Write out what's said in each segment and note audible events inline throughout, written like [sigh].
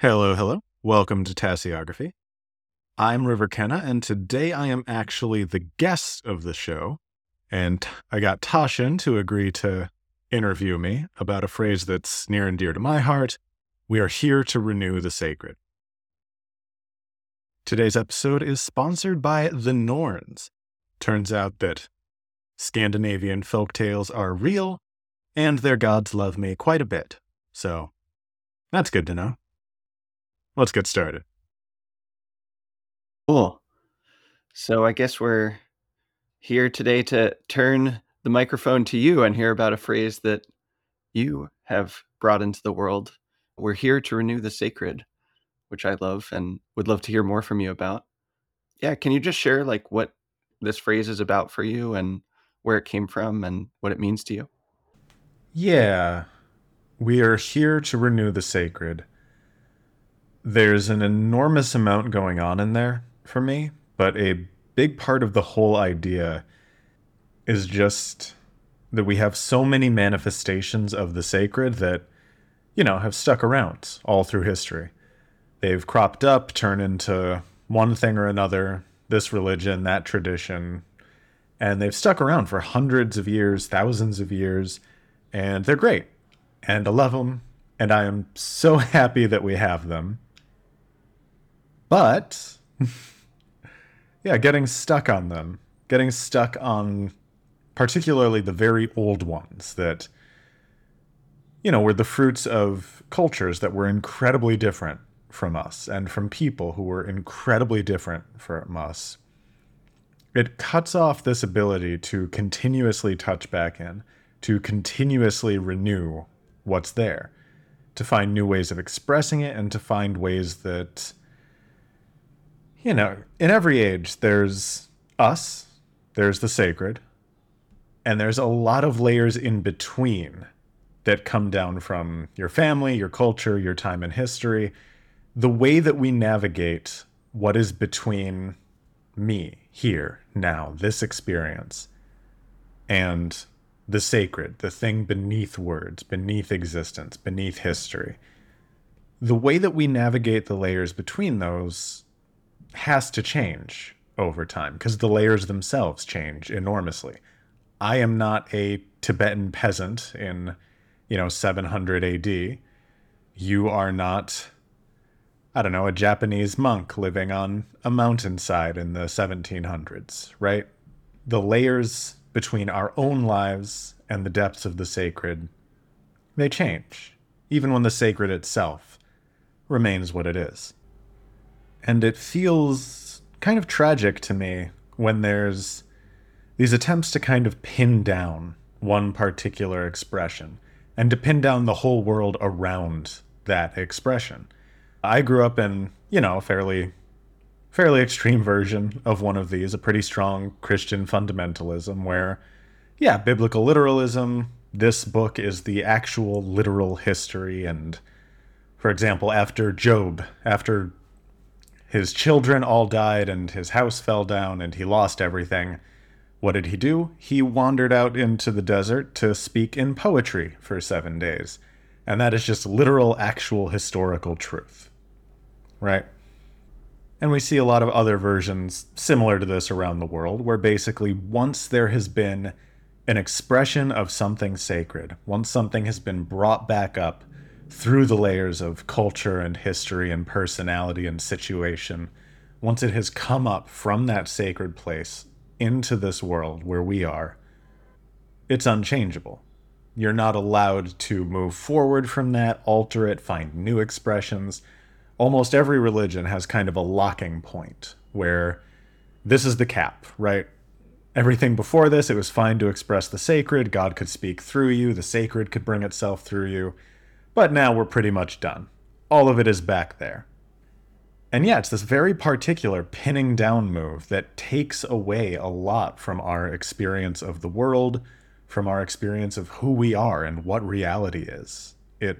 Hello, hello. Welcome to Tasseography. I'm River Kenna, and today I am actually the guest of the show. And I got Tasshin to agree to interview me about a phrase that's near and dear to my heart. We are here to renew the sacred. Today's episode is sponsored by the Norns. Turns out that Scandinavian folk tales are real, and their gods love me quite a bit. So that's good to know let's get started. Cool. So I guess we're here today to turn the microphone to you and hear about a phrase that you have brought into the world. We're here to renew the sacred, which I love and would love to hear more from you about. Yeah, can you just share like what this phrase is about for you and where it came from and what it means to you? Yeah. We are here to renew the sacred there's an enormous amount going on in there for me, but a big part of the whole idea is just that we have so many manifestations of the sacred that, you know, have stuck around all through history. They've cropped up, turned into one thing or another, this religion, that tradition, and they've stuck around for hundreds of years, thousands of years, and they're great. And I love them, and I am so [laughs] happy that we have them. But yeah, getting stuck on them, getting stuck on particularly the very old ones that you know were the fruits of cultures that were incredibly different from us and from people who were incredibly different from us. It cuts off this ability to continuously touch back in, to continuously renew what's there, to find new ways of expressing it, and to find ways that you know, in every age, there's us, there's the sacred, and there's a lot of layers in between that come down from your family, your culture, your time in history. The way that we navigate what is between me, here, now, this experience, and the sacred, the thing beneath words, beneath existence, beneath history. The way that we navigate the layers between those has to change over time because the layers themselves change enormously. I am not a Tibetan peasant in, you know, 700 AD. You are not, I don't know, a Japanese monk living on a mountainside in the 1700s, right? The layers between our own lives and the depths of the sacred, they change, even when the sacred itself remains what it is. And it feels kind of tragic to me when there's these attempts to kind of pin down one particular expression and to pin down the whole world around that expression. I grew up in, you know, a fairly fairly extreme version of one of these, a pretty strong Christian fundamentalism where yeah, biblical literalism, this book is the actual literal history and for example, after Job, after his children all died and his house fell down and he lost everything. What did he do? He wandered out into the desert to speak in poetry for seven days. And that is just literal, actual historical truth. Right? And we see a lot of other versions similar to this around the world, where basically once there has been an expression of something sacred, once something has been brought back up through the layers of culture and history and personality and situation, once it has come up from that sacred place into this world where we are, it's unchangeable. You're not allowed to move forward from that, alter it, find new expressions. Almost every religion has kind of a locking point where this is the cap, right? Everything before this, it was fine to express the sacred. God could speak through you, the sacred could bring itself through you. But now we're pretty much done. All of it is back there. And yeah, it's this very particular pinning down move that takes away a lot from our experience of the world, from our experience of who we are and what reality is. It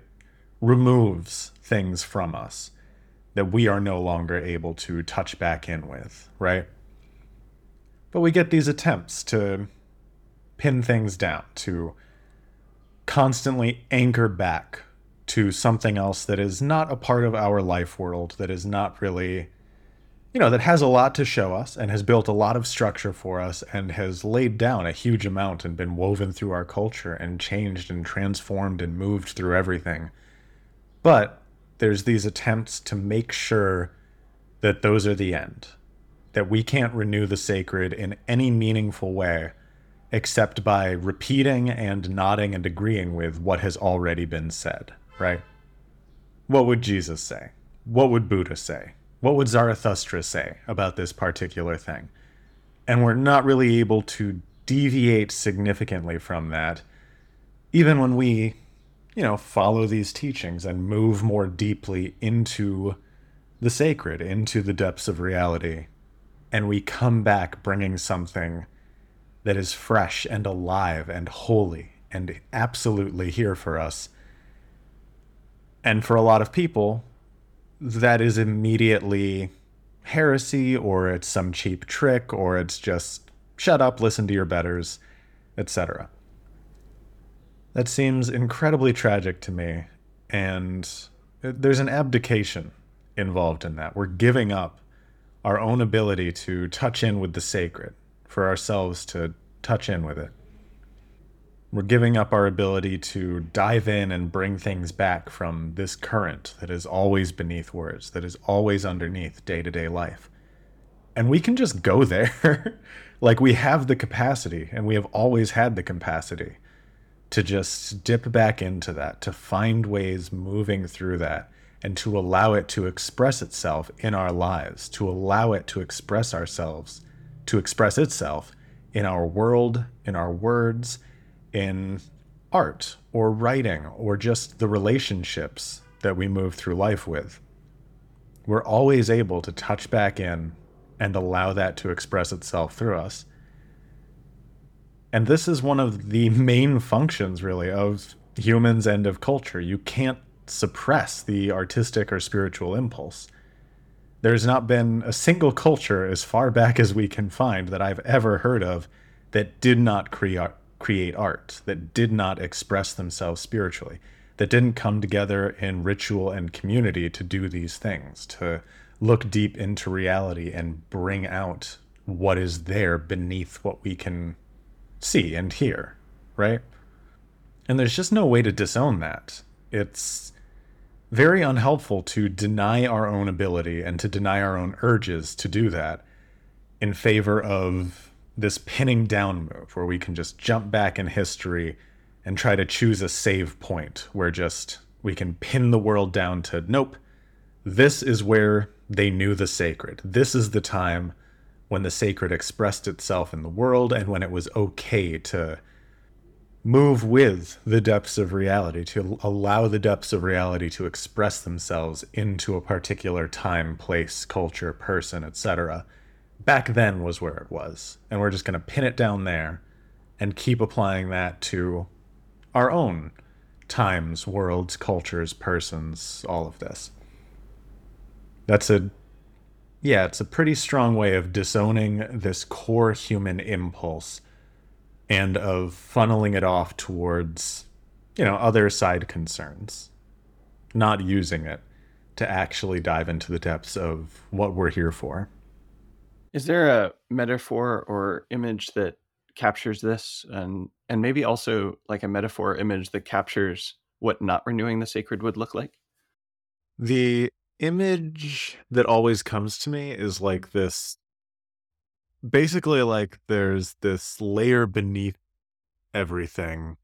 removes things from us that we are no longer able to touch back in with, right? But we get these attempts to pin things down, to constantly anchor back to something else that is not a part of our life world, that is not really, you know, that has a lot to show us and has built a lot of structure for us and has laid down a huge amount and been woven through our culture and changed and transformed and moved through everything. But there's these attempts to make sure that those are the end, that we can't renew the sacred in any meaningful way except by repeating and nodding and agreeing with what has already been said, right? What would Jesus say? What would Buddha say? What would Zarathustra say about this particular thing? And we're not really able to deviate significantly from that, even when we, you know, follow these teachings and move more deeply into the sacred, into the depths of reality. And we come back bringing something that is fresh and alive and holy and absolutely here for us. And for a lot of people, that is immediately heresy or it's some cheap trick or it's just shut up, listen to your betters, etc. That seems incredibly tragic to me, and there's an abdication involved in that. We're giving up our own ability to touch in with the sacred, for ourselves to touch in with it. We're giving up our ability to dive in and bring things back from this current that is always beneath words, that is always underneath day to day life. And we can just go there. [laughs] like we have the capacity, and we have always had the capacity to just dip back into that, to find ways moving through that, and to allow it to express itself in our lives, to allow it to express ourselves to express itself in our world, in our words, in art or writing or just the relationships that we move through life with. We're always able to touch back in and allow that to express itself through us. And this is one of the main functions, really, of humans and of culture. You can't suppress the artistic or spiritual impulse there's not been a single culture as far back as we can find that I've ever heard of that did not create create art, that did not express themselves spiritually, that didn't come together in ritual and community to do these things, to look deep into reality and bring out what is there beneath what we can see and hear, right? And there's just no way to disown that. It's very unhelpful to deny our own ability and to deny our own urges to do that in favor of this pinning down move where we can just jump back in history and try to choose a save point where just we can pin the world down to nope this is where they knew the sacred this is the time when the sacred expressed itself in the world and when it was okay to move with the depths of reality, to allow the depths of reality to express themselves into a particular time, place, culture, person, etc. Back then was where it was. And we're just going to pin it down there and keep applying that to our own times, worlds, cultures, persons, all of this. That's a yeah, it's a pretty strong way of disowning this core human impulse and of funneling it off towards, you know, other side concerns, not using it to actually dive into the depths of what we're here for. Is there a metaphor or image that captures this and and maybe also like a metaphor image that captures what not renewing the sacred would look like? The image that always comes to me is like this basically like there's this layer beneath everything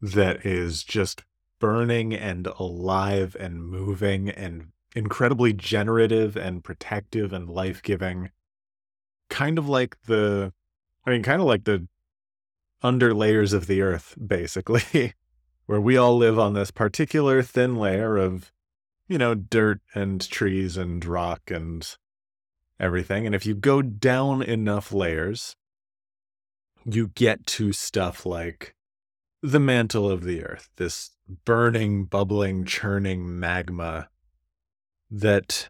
that is just burning and alive and moving and incredibly generative and protective and life-giving kind of like the i mean kind of like the under layers of the earth [laughs] basically where we all live on this particular thin layer of you know dirt and trees and rock and everything. And if you go down enough layers, you get to stuff like the mantle of the earth, this burning, bubbling, churning magma that,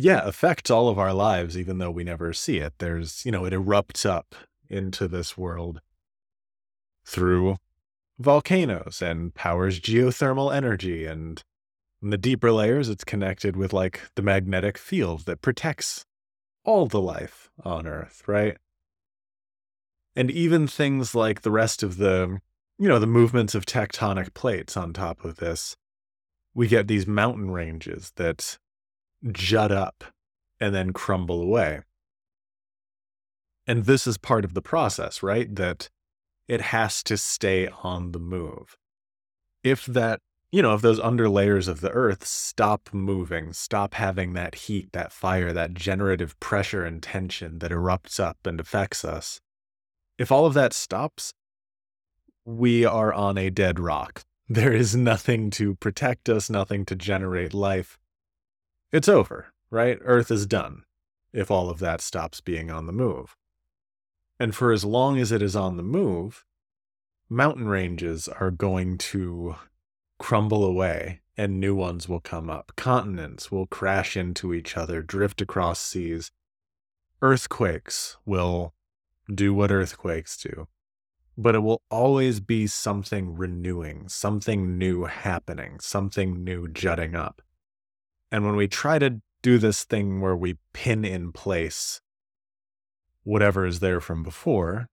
yeah, affects all of our lives, even though we never see it. There's, you know, it erupts up into this world through volcanoes and powers geothermal energy. And in the deeper layers, it's connected with like the magnetic field that protects all the life on Earth, right? And even things like the rest of the, you know, the movements of tectonic plates on top of this, we get these mountain ranges that jut up and then crumble away. And this is part of the process, right? That it has to stay on the move. If that, you know, if those underlayers of the earth stop moving, stop having that heat, that fire, that generative pressure and tension that erupts up and affects us, if all of that stops, we are on a dead rock. There is nothing to protect us, nothing to generate life. It's over, right? Earth is done if all of that stops being on the move. And for as long as it is on the move, mountain ranges are going to crumble away and new ones will come up. Continents will crash into each other, drift across seas. Earthquakes will do what earthquakes do. But it will always be something renewing, something new happening, something new jutting up. And when we try to do this thing where we pin in place whatever is there from before,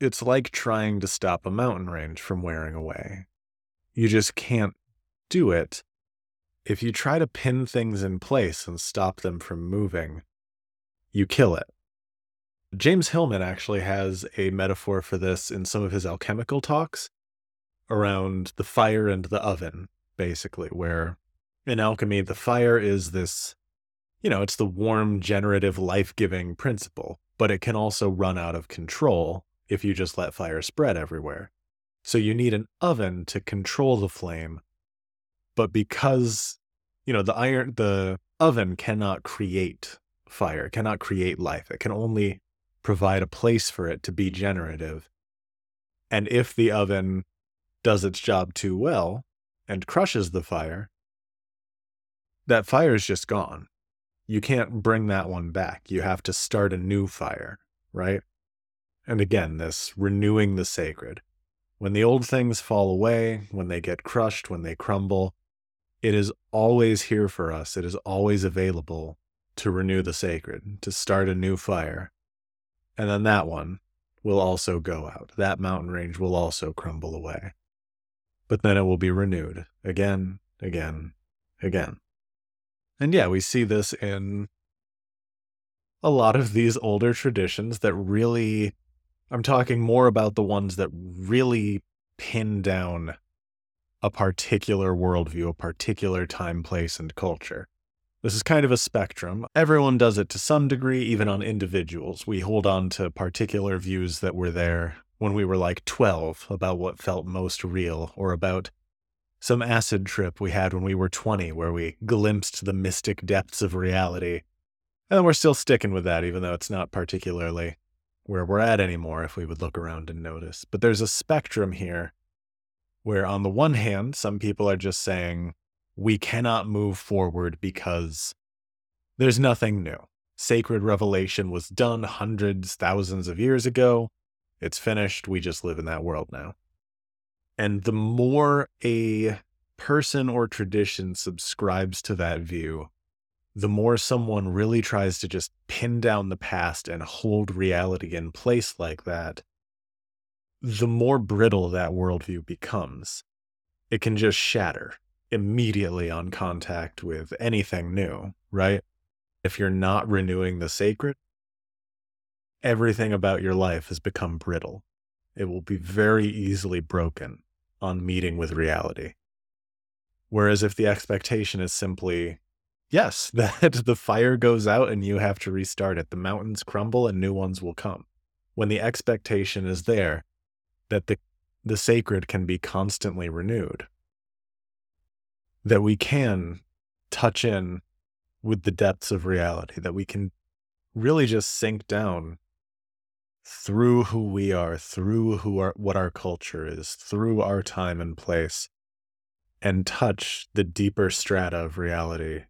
it's like trying to stop a mountain range from wearing away. You just can't do it. If you try to pin things in place and stop them from moving, you kill it. James Hillman actually has a metaphor for this in some of his alchemical talks around the fire and the oven, basically, where in alchemy, the fire is this, you know, it's the warm, generative, life giving principle but it can also run out of control if you just let fire spread everywhere. So you need an oven to control the flame. But because, you know, the iron, the oven cannot create fire, it cannot create life. It can only provide a place for it to be generative. And if the oven does its job too well and crushes the fire, that fire is just gone you can't bring that one back. You have to start a new fire, right? And again, this renewing the sacred. When the old things fall away, when they get crushed, when they crumble, it is always here for us. It is always available to renew the sacred, to start a new fire. And then that one will also go out. That mountain range will also crumble away. But then it will be renewed again, again, again. And yeah, we see this in a lot of these older traditions that really, I'm talking more about the ones that really pin down a particular worldview, a particular time, place, and culture. This is kind of a spectrum. Everyone does it to some degree, even on individuals. We hold on to particular views that were there when we were like 12 about what felt most real or about some acid trip we had when we were 20 where we glimpsed the mystic depths of reality. And we're still sticking with that, even though it's not particularly where we're at anymore, if we would look around and notice. But there's a spectrum here where, on the one hand, some people are just saying, we cannot move forward because there's nothing new. Sacred revelation was done hundreds, thousands of years ago. It's finished. We just live in that world now. And the more a person or tradition subscribes to that view, the more someone really tries to just pin down the past and hold reality in place like that, the more brittle that worldview becomes. It can just shatter immediately on contact with anything new, right? If you're not renewing the sacred, everything about your life has become brittle. It will be very easily broken on meeting with reality. Whereas if the expectation is simply, yes, [laughs] that the fire goes out and you have to restart it, the mountains crumble and new ones will come. When the expectation is there that the, the sacred can be constantly renewed, that we can touch in with the depths of reality, that we can really just sink down through who we are, through who our, what our culture is, through our time and place, and touch the deeper strata of reality,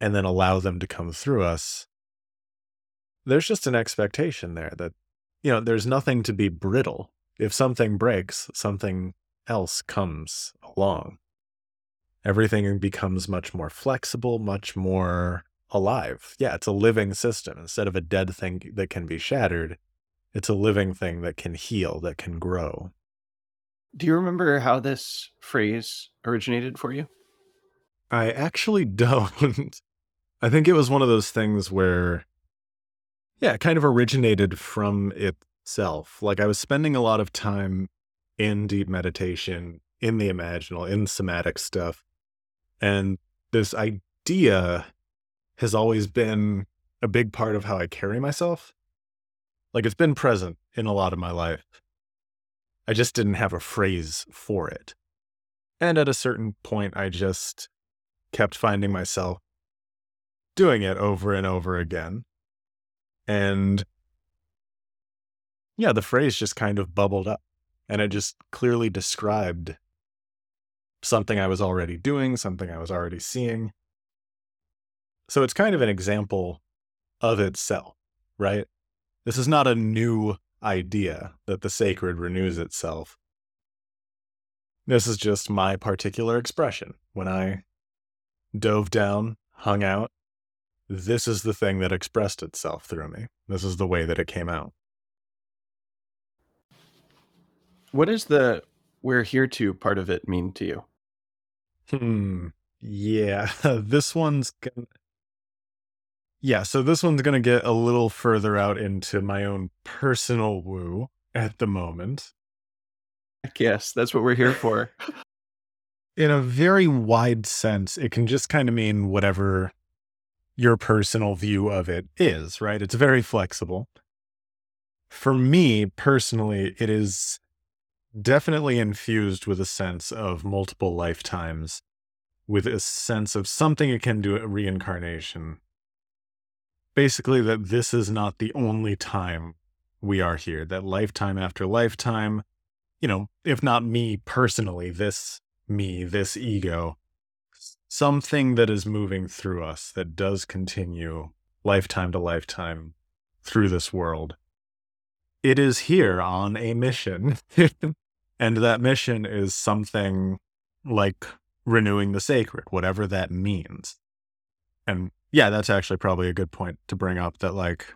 and then allow them to come through us, there's just an expectation there that, you know, there's nothing to be brittle if something breaks, something else comes along. Everything becomes much more flexible, much more alive. Yeah, it's a living system. Instead of a dead thing that can be shattered, it's a living thing that can heal, that can grow. Do you remember how this phrase originated for you? I actually [laughs] don't. I think it was one of those things where, yeah, it kind of originated from itself. Like I was spending a lot of time in deep meditation, in the imaginal, in somatic stuff. And this idea has always been a big part of how I carry myself. Like it's been present in a lot of my life. I just didn't have a phrase for it. And at a certain point, I just kept finding myself doing it over and over again. And yeah, the phrase just kind of bubbled up and it just clearly described something I was already doing, something I was already seeing. So it's kind of an example of itself, right? This is not a new idea that the sacred renews itself. This is just my particular expression. When I dove down, hung out, this is the thing that expressed itself through me. This is the way that it came out. What does the we're here to part of it mean to you? Hmm. Yeah, [laughs] this one's gonna. Yeah, so this one's gonna get a little further out into my own personal woo at the moment. Yes, that's what we're here for. [laughs] In a very wide sense, it can just kind of mean whatever your personal view of it is, right? It's very flexible. For me personally, it is definitely infused with a sense of multiple lifetimes, with a sense of something akin to a reincarnation. Basically, that this is not the only time we are here, that lifetime after lifetime, you know, if not me personally, this me, this ego, something that is moving through us that does continue lifetime to lifetime through this world. It is here on a mission. [laughs] and that mission is something like renewing the sacred, whatever that means. And yeah, that's actually probably a good point to bring up that, like,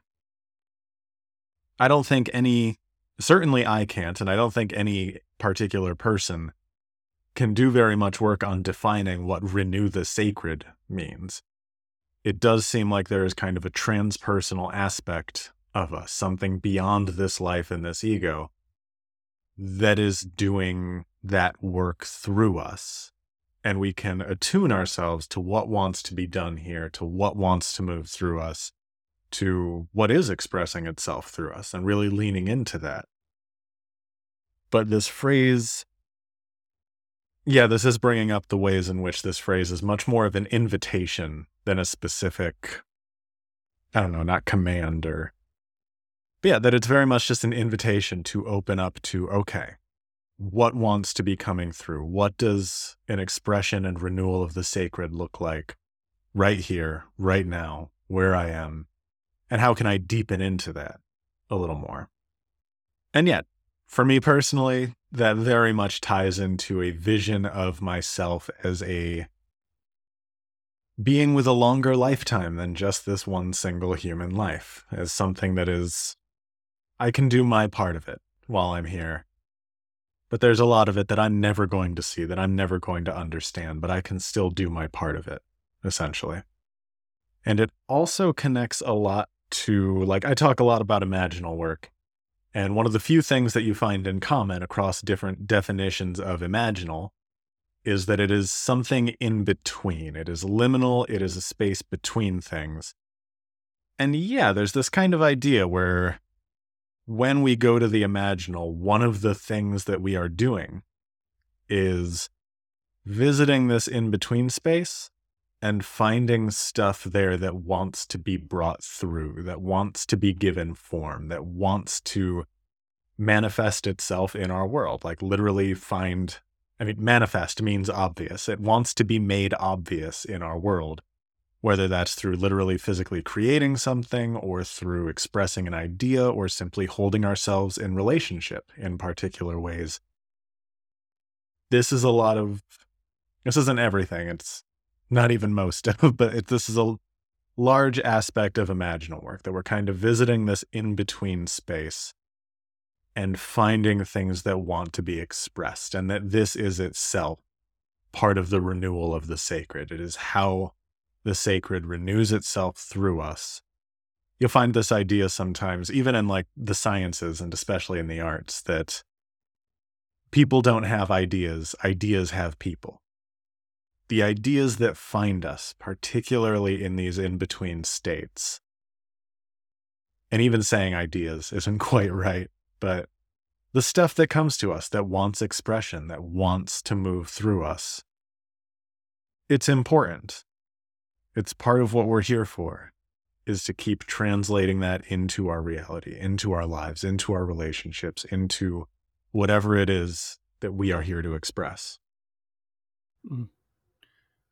I don't think any, certainly I can't, and I don't think any particular person can do very much work on defining what renew the sacred means. It does seem like there is kind of a transpersonal aspect of us, something beyond this life and this ego that is doing that work through us. And we can attune ourselves to what wants to be done here, to what wants to move through us, to what is expressing itself through us, and really leaning into that. But this phrase, yeah, this is bringing up the ways in which this phrase is much more of an invitation than a specific, I don't know, not command or yeah, that it's very much just an invitation to open up to, okay, what wants to be coming through? What does an expression and renewal of the sacred look like right here, right now, where I am? And how can I deepen into that a little more? And yet, for me personally, that very much ties into a vision of myself as a being with a longer lifetime than just this one single human life, as something that is I can do my part of it while I'm here. But there's a lot of it that I'm never going to see, that I'm never going to understand, but I can still do my part of it, essentially. And it also connects a lot to, like, I talk a lot about imaginal work. And one of the few things that you find in common across different definitions of imaginal is that it is something in between. It is liminal, it is a space between things. And yeah, there's this kind of idea where when we go to the imaginal, one of the things that we are doing is visiting this in between space and finding stuff there that wants to be brought through, that wants to be given form, that wants to manifest itself in our world. Like literally find, I mean, manifest means obvious. It wants to be made obvious in our world whether that's through literally physically creating something or through expressing an idea or simply holding ourselves in relationship in particular ways. This is a lot of, this isn't everything. It's not even most of, [laughs] but it, this is a large aspect of imaginal work that we're kind of visiting this in between space and finding things that want to be expressed, and that this is itself part of the renewal of the sacred. It is how the sacred renews itself through us. You'll find this idea sometimes, even in like the sciences and especially in the arts, that people don't have ideas, ideas have people. The ideas that find us, particularly in these in between states, and even saying ideas isn't [laughs] quite right, but the stuff that comes to us that wants expression, that wants to move through us, it's important. It's part of what we're here for is to keep translating that into our reality, into our lives, into our relationships, into whatever it is that we are here to express. Mm.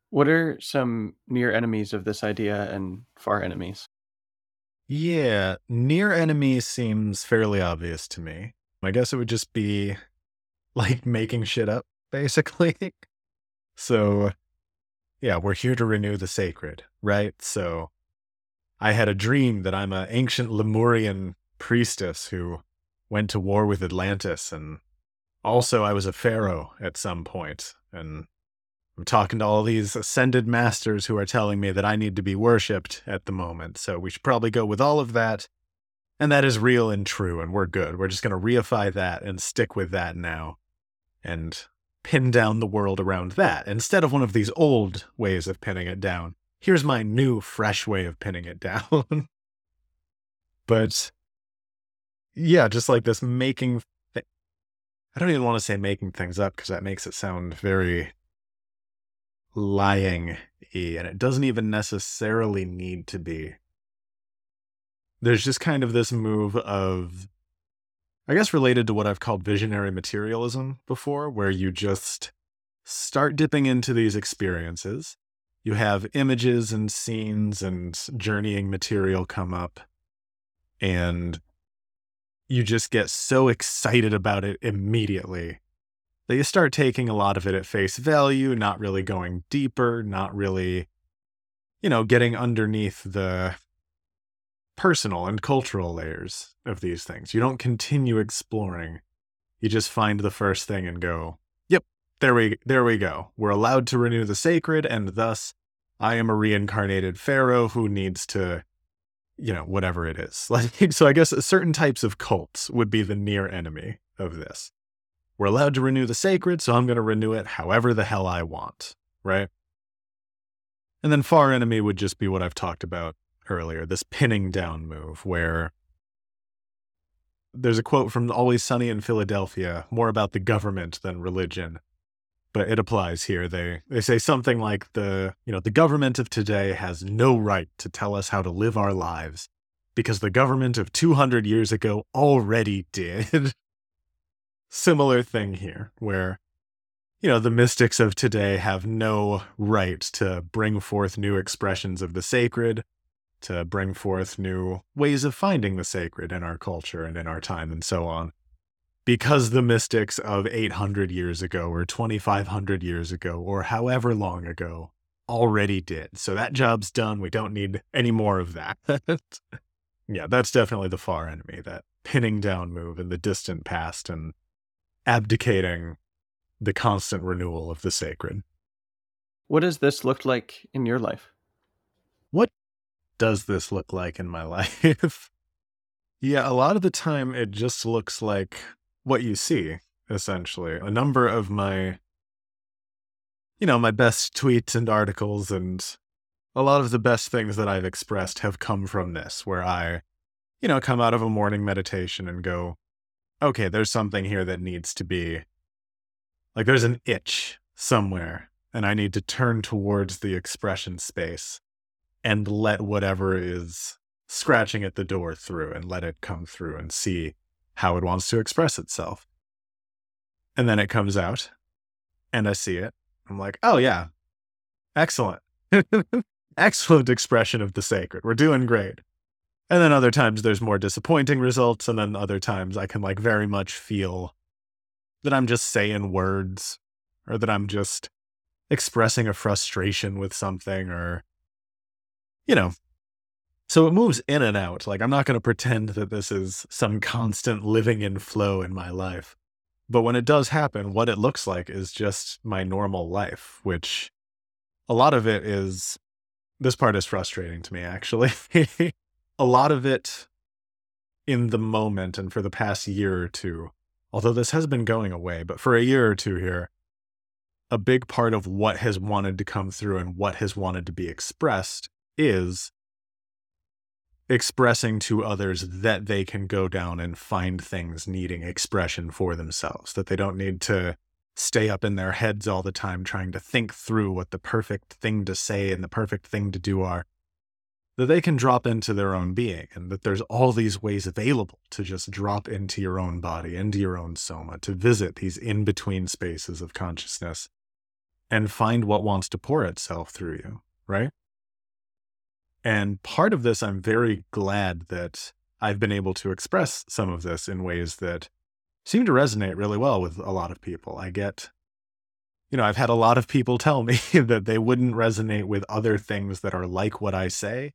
What are some near enemies of this idea and far enemies? Yeah, near enemy seems fairly obvious to me. I guess it would just be like making shit up, basically. [laughs] so yeah, we're here to renew the sacred, right? So I had a dream that I'm an ancient Lemurian priestess who went to war with Atlantis. And also, I was a pharaoh at some point. And I'm talking to all these ascended masters who are telling me that I need to be worshipped at the moment. So we should probably go with all of that. And that is real and true. And we're good. We're just going to reify that and stick with that now. And pin down the world around that instead of one of these old ways of pinning it down. Here's my new, fresh way of pinning it [laughs] down. but yeah, just like this making. Th- I don't even want to say making things up because that makes it sound very lying y, and it doesn't even necessarily need to be. There's just kind of this move of I guess related to what I've called visionary materialism before, where you just start dipping into these experiences. You have images and scenes and journeying material come up, and you just get so excited about it immediately that you start taking a lot of it at face value, not really going deeper, not really, you know, getting underneath the personal and cultural layers of these things. You don't continue exploring. You just find the first thing and go, "Yep, there we there we go. We're allowed to renew the sacred and thus I am a reincarnated pharaoh who needs to you know, whatever it is. [laughs] Like so I guess certain types of cults would be the near enemy of this. We're allowed to renew the sacred, so I'm going to renew it however the hell I want, right? And then far enemy would just be what I've talked about earlier, this pinning down move where there's a quote from Always Sunny in Philadelphia, more about the government than religion. But it applies here. They they say something like the, you know, the government of today has no right to tell us how to live our lives because the government of 200 years ago already did. [laughs] Similar thing here where you know, the mystics of today have no right to bring forth new expressions of the sacred to bring forth new ways of finding the sacred in our culture and in our time and so on. Because the mystics of 800 years ago or 2500 years ago or however long ago already did. So that job's done. We don't need any more of that. [laughs] yeah, that's definitely the far enemy, that pinning down move in the distant past and abdicating the constant renewal of the sacred. What has this looked like in your life? What does this look like in my [laughs] life? yeah, a lot of the time it just looks like what you see, essentially. A number of my, you know, my best tweets and articles and a lot of the best things that I've expressed have come from this, where I, you know, come out of a morning meditation and go, okay, there's something here that needs to be, like, there's an itch somewhere, and I need to turn towards the expression space and let whatever is scratching at the door through and let it come through and see how it wants to express itself. And then it comes out and I see it. I'm like, oh, yeah, excellent. [laughs] excellent expression of the sacred. We're doing great. And then other times there's more disappointing results. And then other times I can like very much feel that I'm just saying words or that I'm just expressing a frustration with something or, you know. So it moves in and out. Like I'm not going to pretend that this is some constant living in flow in my life. But when it does happen, what it looks like is just my normal life, which a lot of it is this part is frustrating to me, actually. [laughs] a lot of it in the moment and for the past year or two, although this has been going away, but for a year or two here, a big part of what has wanted to come through and what has wanted to be expressed is expressing to others that they can go down and find things needing expression for themselves, that they don't need to stay up in their heads all the time trying to think through what the perfect thing to say and the perfect thing to do are, that they can drop into their own being and that there's all these ways available to just drop into your own body, into your own soma, to visit these in between spaces of consciousness and find what wants to pour itself through you, right? And part of this, I'm very glad that I've been able to express some of this in ways that seem to resonate really well with a lot of people. I get, you know, I've had a lot of people [laughs] tell me that they wouldn't resonate with other things that are like what I say,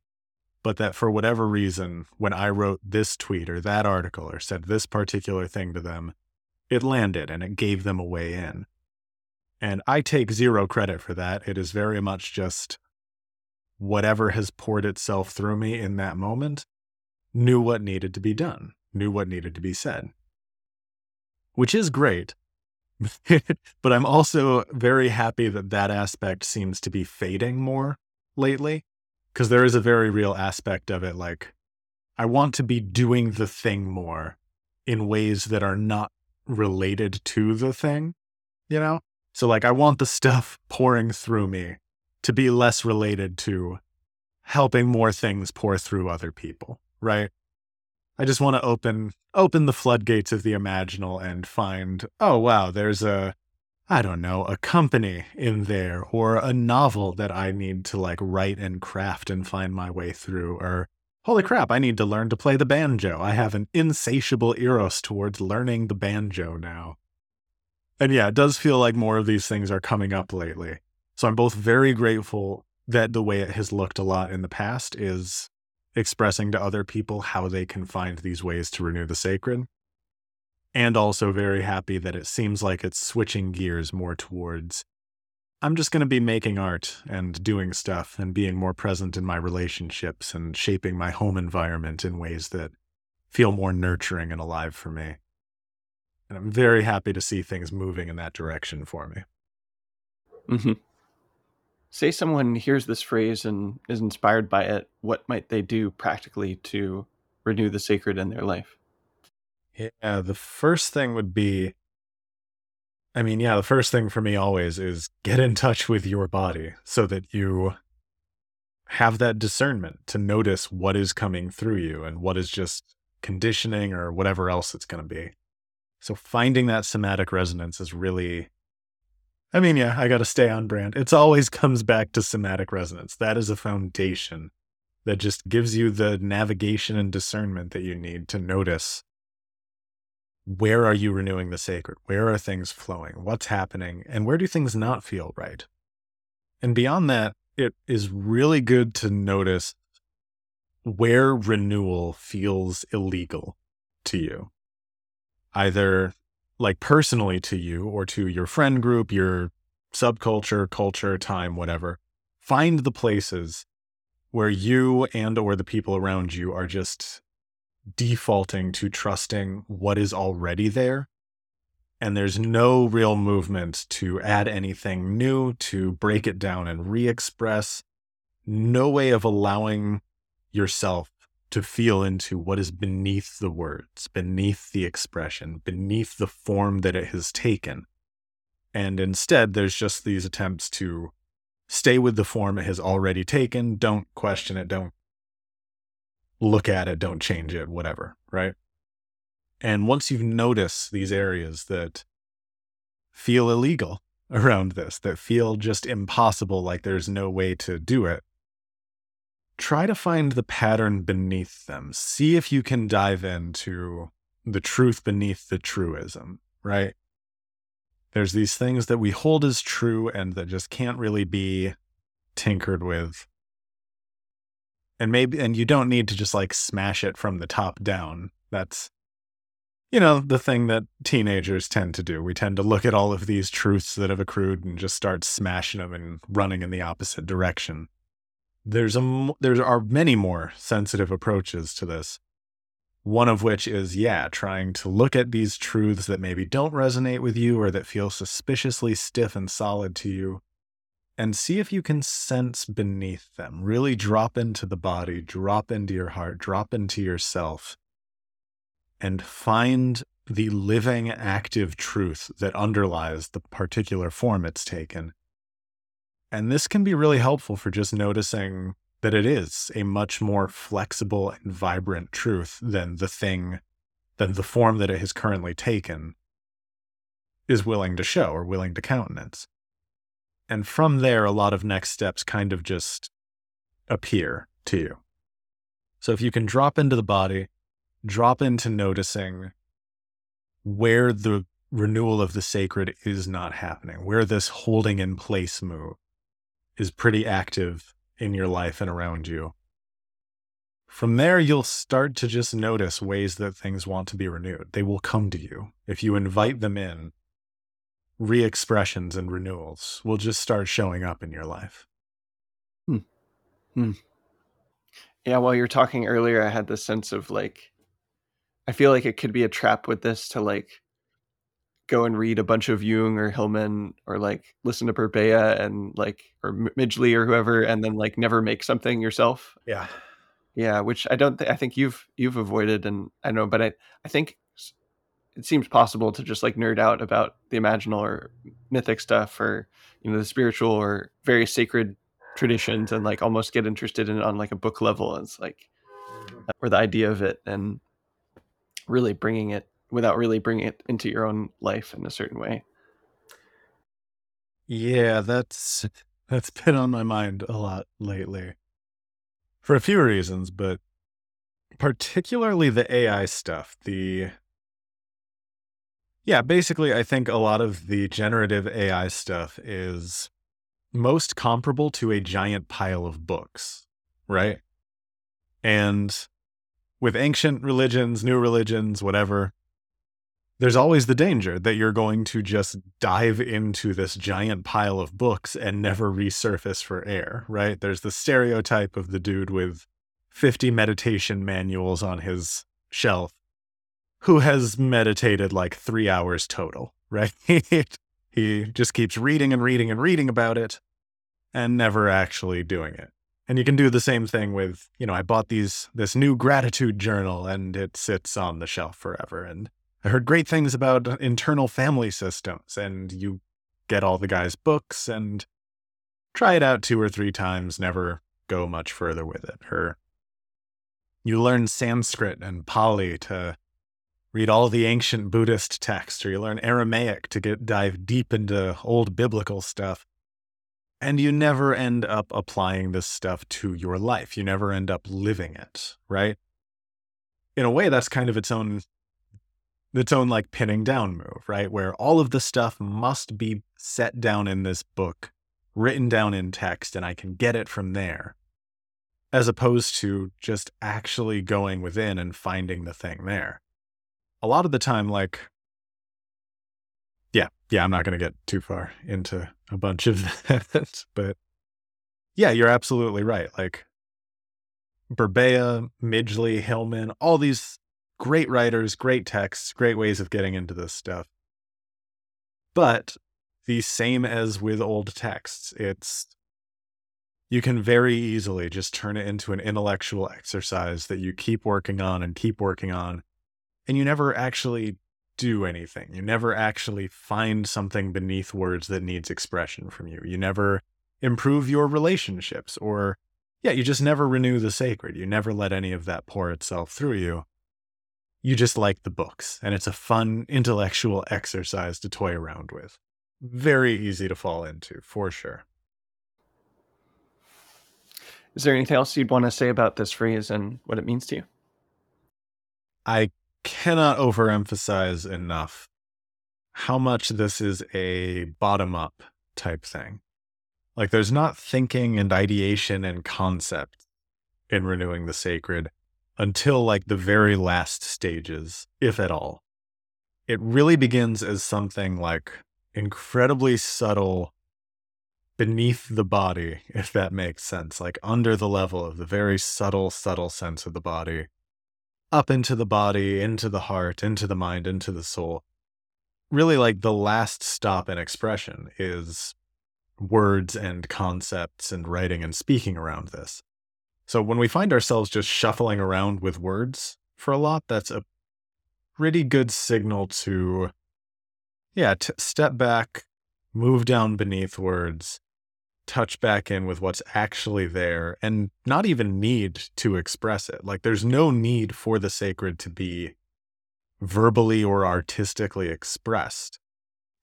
but that for whatever reason, when I wrote this tweet or that article or said this particular thing to them, it landed and it gave them a way in. And I take zero credit for that. It is very much just whatever has poured itself through me in that moment knew what needed to be done, knew what needed to be said which is great. [laughs] but I'm also very happy that that aspect seems to be fading more lately because there is a very real aspect of it. Like, I want to be doing the thing more in ways that are not related to the thing, you know? So, like, I want the stuff [laughs] pouring through me to be less related to helping more things pour through other people, right? I just want to open open the floodgates of the imaginal and find, oh wow, there's a I don't know, a company in there or a novel that I need to like write and craft and find my way through or holy crap, I need to learn to play the banjo. I have an insatiable eros towards learning the banjo now. And yeah, it does feel like more of these things are coming up lately. So I'm both very grateful that the way it has looked a lot in the past is expressing to other people how they can find these ways to renew the sacred. And also very happy that it seems like it's switching gears more towards I'm just going to be making art and doing stuff and being more present in my relationships and shaping my home environment in ways that feel more nurturing and alive for me. And I'm very happy to see things moving in that direction for me. Mm-hmm say someone hears this phrase and is inspired by it, what might they do practically to renew the sacred in their life? Yeah, the first thing would be I mean, yeah, the first thing for me always is get in touch with your body so that you have that discernment to notice what is coming through you and what is just conditioning or whatever else it's going to be. So finding that somatic resonance is really I mean, yeah, I got to stay on brand. It's always comes back to somatic resonance. That is a foundation that just gives you the navigation and discernment that you need to notice where are you renewing the sacred? Where are things flowing? What's happening? And where do things not feel right? And beyond that, it is really good to notice where renewal feels illegal to you. Either like personally to you or to your friend group, your subculture, culture, time, whatever, find the places where you and or the people around you are just defaulting to trusting what is already there and there's no real movement to add anything new to break it down and re-express no way of allowing yourself to feel into what is beneath the words, beneath the expression, beneath the form that it has taken. And instead, there's just these attempts to stay with the form it has already taken. Don't question it. Don't look at it. Don't change it, whatever. Right. And once you've noticed these areas that feel illegal [laughs] around this, that feel just impossible, like there's no way to do it, try to find the pattern beneath them. See if you can dive into the truth beneath the truism, right? There's these things that we hold as true and that just can't really be tinkered with. And maybe, and you don't need to just like smash it from the top down. That's, you know, the thing that teenagers tend to do. We tend to look at all of these truths that have accrued and just start smashing them and running in the opposite direction. There's a, there are many more sensitive approaches to this. One of which is, yeah, trying to look at these truths that maybe don't resonate with you or that feel suspiciously stiff and solid to you and see if you can sense beneath them. Really drop into the body, drop into your heart, drop into yourself, and find the living, active truth that underlies the particular form it's taken. And this can be really helpful for just noticing that it is a much more flexible and vibrant truth than the thing, than the form that it has currently taken is willing to show or willing to countenance. And from there, a lot of next steps kind of just appear to you. So if you can drop into the body, drop into noticing where the renewal of the sacred is not happening, where this holding in place move is pretty active in your life and around you. From there, you'll start to just notice ways that things want to be renewed. They will come to you. If you invite them in, re expressions and renewals will just start showing up in your life. Hmm. Hmm. Yeah, while you're talking earlier, I had this sense of like, I feel like it could be a trap with this to like go and read a bunch of Jung or Hillman or like listen to Burbea and like or Midgley or whoever, and then like never make something yourself. Yeah, yeah. Which I don't. Th- I think you've you've avoided, and I know, but I I think it seems possible to just like nerd out about the imaginal or mythic stuff or you know the spiritual or very sacred traditions and like almost get interested in it on like a book level. It's like mm-hmm. or the idea of it and really bringing it without really bringing it into your own life in a certain way. Yeah, that's [laughs] that's been on my mind a lot lately. For a few reasons, but particularly the AI stuff. The Yeah, basically I think a lot of the generative AI stuff is most comparable to a giant pile of books, right? And with ancient religions, new religions, whatever, there's always the danger that you're going to just dive into this giant pile of books and never resurface for air, right? There's the stereotype of the dude with 50 meditation manuals on his shelf who has meditated like three hours total, [laughs] right? he just keeps reading and reading and reading about it and never actually doing it. And you can do the same thing with, you know, I bought these this new gratitude journal and it sits on the shelf forever and I heard great things about internal family systems, and you get all the guy's books and try it out two or three times, never go much further with it. Her you learn Sanskrit and Pali to read all the ancient Buddhist texts, or you learn Aramaic to get dive deep into old biblical stuff. And you never end up applying this stuff to your life. You never end up living it, right? In a way, that's kind of its own its own like pinning down move, right? Where all of the stuff must be set down in this book, written down in text, and I can get it from there, as opposed to just actually going within and finding the thing there. A lot of the time, like, yeah, yeah, I'm not going to get too far into a bunch of [laughs] that, but yeah, you're absolutely right. Like, Burbea, Midgley, Hillman, all these great writers, great texts, great ways of getting into this stuff. But the same as with old texts, it's you can very easily just turn it into an intellectual exercise that you keep working on and keep working on, and you never actually do anything. You never actually find something beneath words that needs expression from you. You never improve your relationships, or, yeah, you just never renew the sacred. You never let any of that pour itself through you you just like the books and it's a fun intellectual exercise to toy around with. Very easy to fall into, for sure. Is there anything else you'd want to say about this phrase and what it means to you? I cannot overemphasize enough how much this is a bottom up type thing. Like there's not thinking and ideation and concept in renewing the sacred until like the very last stages, if at all. It really begins as something like incredibly subtle beneath the body, if that makes sense, like under the level of the very subtle, subtle sense of the body, up into the body, into the heart, into the mind, into the soul. Really, like the last stop in expression is words and concepts and writing and speaking around this. So when we find ourselves just shuffling around with words for a lot, that's a pretty good signal to, yeah, to step back, move down beneath words, touch back in with what's actually there, and not even need to express it. Like there's no need for the sacred to be verbally or artistically expressed.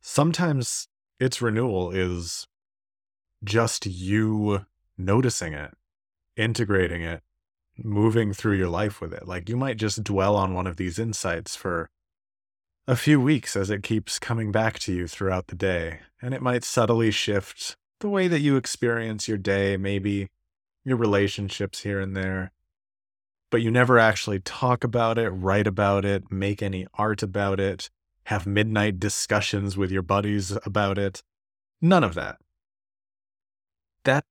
Sometimes its renewal is just you noticing it integrating it, moving through your life with it. Like you might just dwell on one of these insights for a few weeks as it keeps coming back to you throughout the day, and it might subtly shift the way that you experience your day, maybe your relationships here and there. But you never actually talk about it, write about it, make any art about it, have midnight discussions with your buddies about it. None of that. That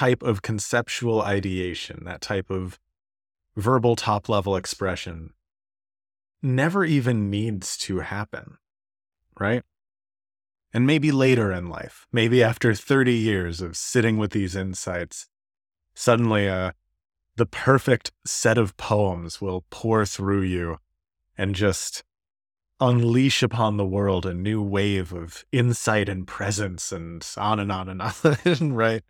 type of conceptual ideation, that type of verbal top level expression, never even needs to happen, right? And maybe later in life, maybe after 30 years of sitting with these insights, suddenly uh, the perfect set of poems will pour through you and just unleash upon the world a new wave of insight and presence and on and on and [laughs] on, right?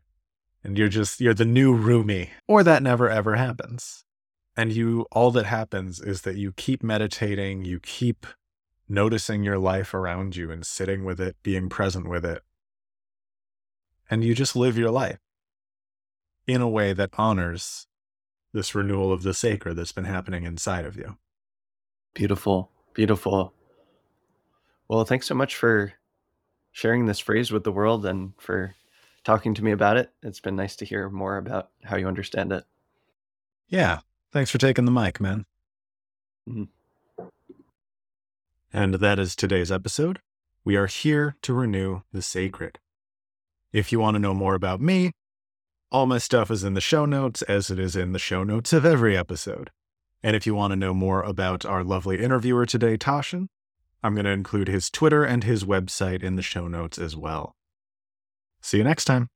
And you're just you're the new Rumi, or that never ever happens. And you all that happens is that you keep meditating, you keep noticing your life around you and sitting with it, being present with it. And you just live your life in a way that honors this renewal of the sacred that's been happening inside of you. Beautiful. Beautiful. Well, thanks so much for sharing this phrase with the world and for talking to me about it. It's been nice to hear more about how you understand it. Yeah. Thanks for taking the mic, man. Mm-hmm. And that is today's episode. We are here to renew the sacred. If you want to know more about me, all my stuff is in the show notes, as it is in the show notes of every episode. And if you want to know more about our lovely interviewer today, Tasshin, I'm going to include his Twitter and his website in the show notes as well. See you next time.